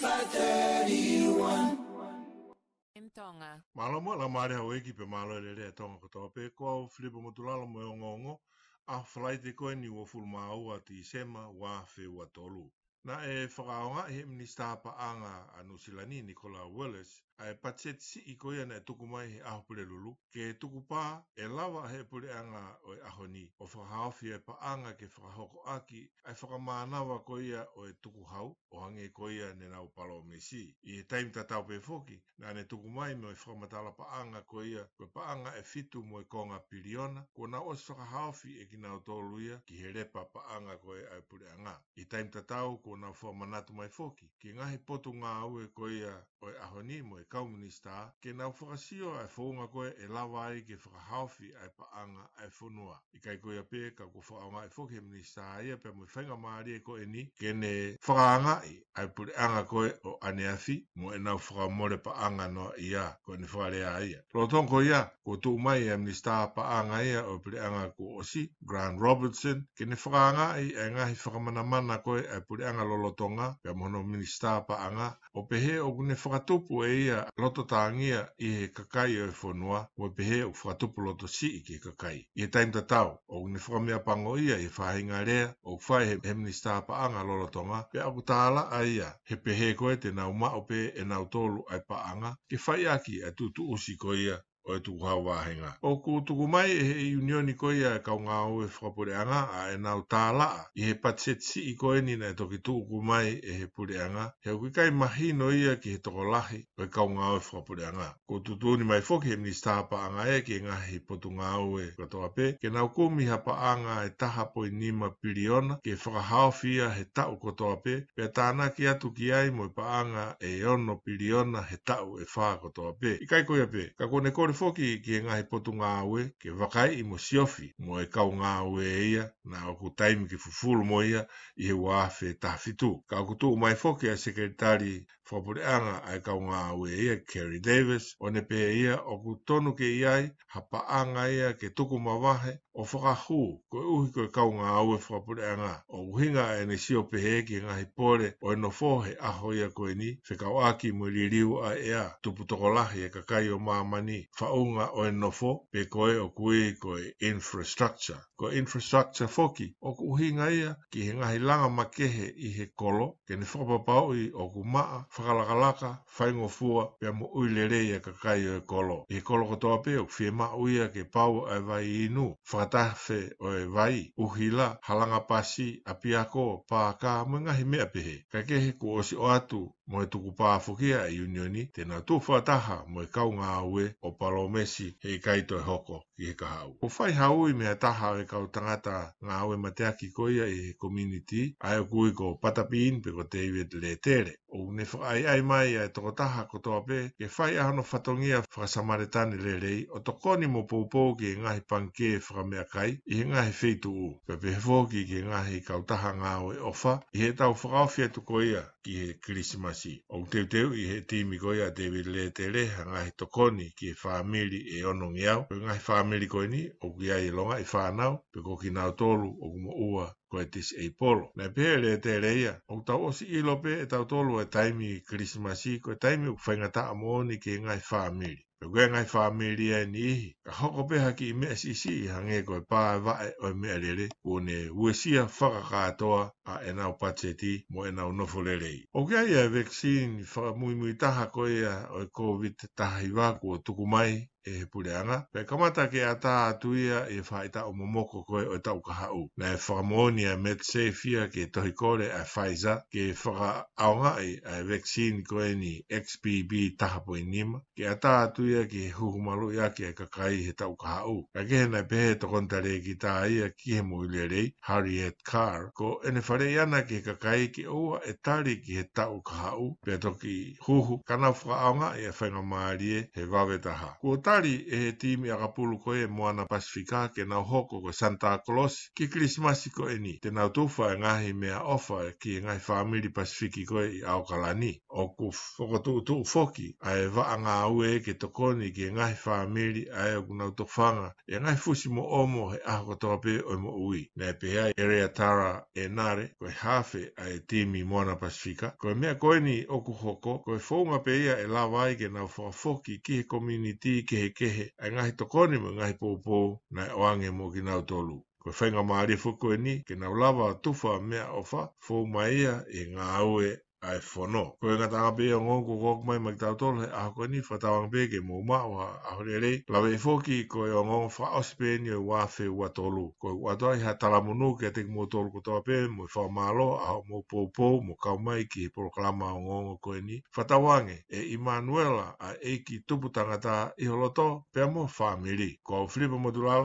531 M Tonga Malo mo la mare o eki pe malo le le tonga ko tope ko o flipo mo tulalo e mo ngongo a flight de ko ni o ful ma o ati sema wa fe wa tolu na e fraonga he minista pa anga anu silani Nicola Wallace ai patset si i koia nei tuku mai he aho pule lulu, ke tuku pā e lawa he pule anga o e aho ni, o whakahaofi e pa anga ke whakahoko aki, ai whakamānawa koia o e tuku hau, o hange koia nei nau palo me si. I he taim tau pe foki, nā ne tuku mai me o e whakamatala pa anga koia, ko e pa anga e fitu mo e konga piriona, ko na os whakahaofi e ki nau tōlu ki he repa pa anga koe ai pule anga. I taim ta tau, ko nau whakamanatu mai foki, ki ngahi potu ngā ue koia o e aho ni mo e kau ke nau whakasio ai whaunga koe e lawa ai ke whakahaofi ai paanga ai whanua. I kai koe ape ka ko whaanga e whoke minista ai pe mo fenga maari e koe ni ke ne franga i ai pure anga koe o aneafi mo e nau whakamore paanga no ia ko ni whalea ia. Rotong ko ia, ko tu mai e minista paanga ia o pure anga ko osi, grand Robertson, ke ne franga i e ngahi whakamana mana koe ai pure anga lolotonga pe mono minista paanga o pehe o kune whakatupu e ia ia loto tāngia i he kakai o e whanua wa pehe o whatupu loto si i ke kakai. I he taim tatau, o ne whakamea pango ia i whahinga rea o whai he hemini stāpa anga lorotonga pe aku tāla a ia he pehe koe te nau maope e nau tolu ai paanga ke whai aki a e tutu usi ko ia o e tuku hau wāhenga. O ku tuku mai e he unioni koi a e kaunga o e whakapureanga a e nau tālaa. I he patsetsi i koe ni nei toki tuku mai e he pureanga. He au kikai mahi no ia ki he toko lahi o e kaunga au e whakapureanga. Ko tutu ni mai foki he minista hapa anga e ke ngahi potu ngā au e katoa pe. Ke nau kumi hapa anga e taha poi nima piliona ke whakahaofia he tau katoa pe. Pea tāna ki atu ki ai mo i pa anga e ono piriona he tau e whakatoa pe. Ikai koia pe, ka kone kore le foki ki e ngahi potu ngā aue, ke wakai i mo siofi, mo e kau ngā aue e ia, nā oku taimi ki fufulu mo ia, i he wāwhi tāwhitu. Ka oku tū mai foki a sekretari whapure anga a e kau ngā aue e ia, Kerry Davis, o ne pē ia oku tonu ke iai, hapa anga ia ke tuku mawahe, o whakahu ko e uhi koe kau ngā aue whakapureanga o uhinga e ne sio pehe ki ngahi pōre o e nofo he aho ia koe ni whekau aki mo li riu a ea tuputoko lahi e kakai o māmani whaunga o e nofo pe koe o kue koe infrastructure ko infrastructure foki o ku uhinga ia ki he ngahi langa makehe i he kolo ke ne whakapapau i o ku maa whakalakalaka whaingofua pia mo uilerei e kakai o e kolo i he kolo katoa pe o kwhie maa uia ke pau a vai inu Whakala matafe o e vai uhila halanga pasi apiako pa ka mga hime apehe. Kakehe ku osi o atu mo e tuku pāwhukia i unioni, tēnā tū whātaha mo e kaunga aue o palomesi he i kaito e hoko i he kahau. Ko whai hau i mea taha e kau tangata ngā aue mateaki koia i he community, ai o kui ko patapiin pe ko David Letere. O ne whai ai mai ai toko taha ko toa pē, ke whai ahano whatongia whakasamaretani le rei, o tokoni mo poupou ki e ngahi pankē whakamea kai i he ngahi feitu u. Ka pe hefoki ki e ngahi kau taha ngā aue ofa i he tau whakaofia tukoia ki he Christmas masi. O teu teu i he timi koe a David wile te le ngahi tokoni ki whamiri e onongi au. Pe ngahi whamiri koe ni, o ki i longa i whanau, pe ko ki nao tolu o kumo ua koe tis e polo. Nei pe le te reia, o tau osi i lope e tau tolu e taimi Christmas i koe taimi o whaingata a mooni ki ngahi whamiri e koe ngai whamiria e ni Ka hoko peha ki ime e sisi i hange koe pā e vae o ime e lere o ne uesia whakakātoa a e nau pacheti mo e nau nofo lerei. O kia ia e vaksin whakamuimui taha koe ia o e COVID tahi i wāku o tuku mai e he pureanga. Pe kamata ke a tā atuia e whaita o momoko koe o tau kaha u. Na e whakamonia met ke tohi kore a Pfizer ke whaka aonga e a vaccine koe ni XBB taha nima. Ke a tā atuia ke he huhumalu ia ke a kakai he tau kaha Ka ke he nai pehe tokonta re ki tā ia ki he muilerei Harriet Carr. Ko ene whare iana ke kakai ke oa e tari ki he tau kaha u. toki huhu kana whaka aonga e a whainga maarie he vaveta ha. Ko tā whakapari e he timi a kapulu koe e moana Pasifika ke nau hoko ko Santa Claus ki Krismasi ko eni. Te nau tufa e ngahi mea ofa ki e ngahi whamiri Pasifiki koe i Aokalani. O ku whakatutu foki a e waa ngā ue ke tokoni ki e ngahi whamiri a e oku nau tofanga e ngahi fusi mo omo he aho katoa pe o mo ui. Na e pehea e rea tara e nare koe hafe a e timi moana Pasifika. Koe mea koe ni oku hoko koe whaunga pe ia e lawai ke nau whafoki ki he community ki he kehe kehe, ai ngahi tokoni mo ngahi pōpō na e oange mō ki nau tolu. Ko whainga maari fuko e ni, ke nau lava tufa mea ofa, fō mai ia e ngā aue ai fono ko e ngata ape o ngongo kok mai mak tau tol a ko ni fata wang pe ke mo ma wa a hore le la ve e foki ko e ngongo fa ospen yo wa fe wa tolu ko e wa to ai hatala monu ke te mo tol ko to ape mo fa malo a mo popo mo ka mai ki e proklama o ngongo ko e ni fata wang e imanuela a e ki tupu tangata i holoto pe mo family ko flipa modular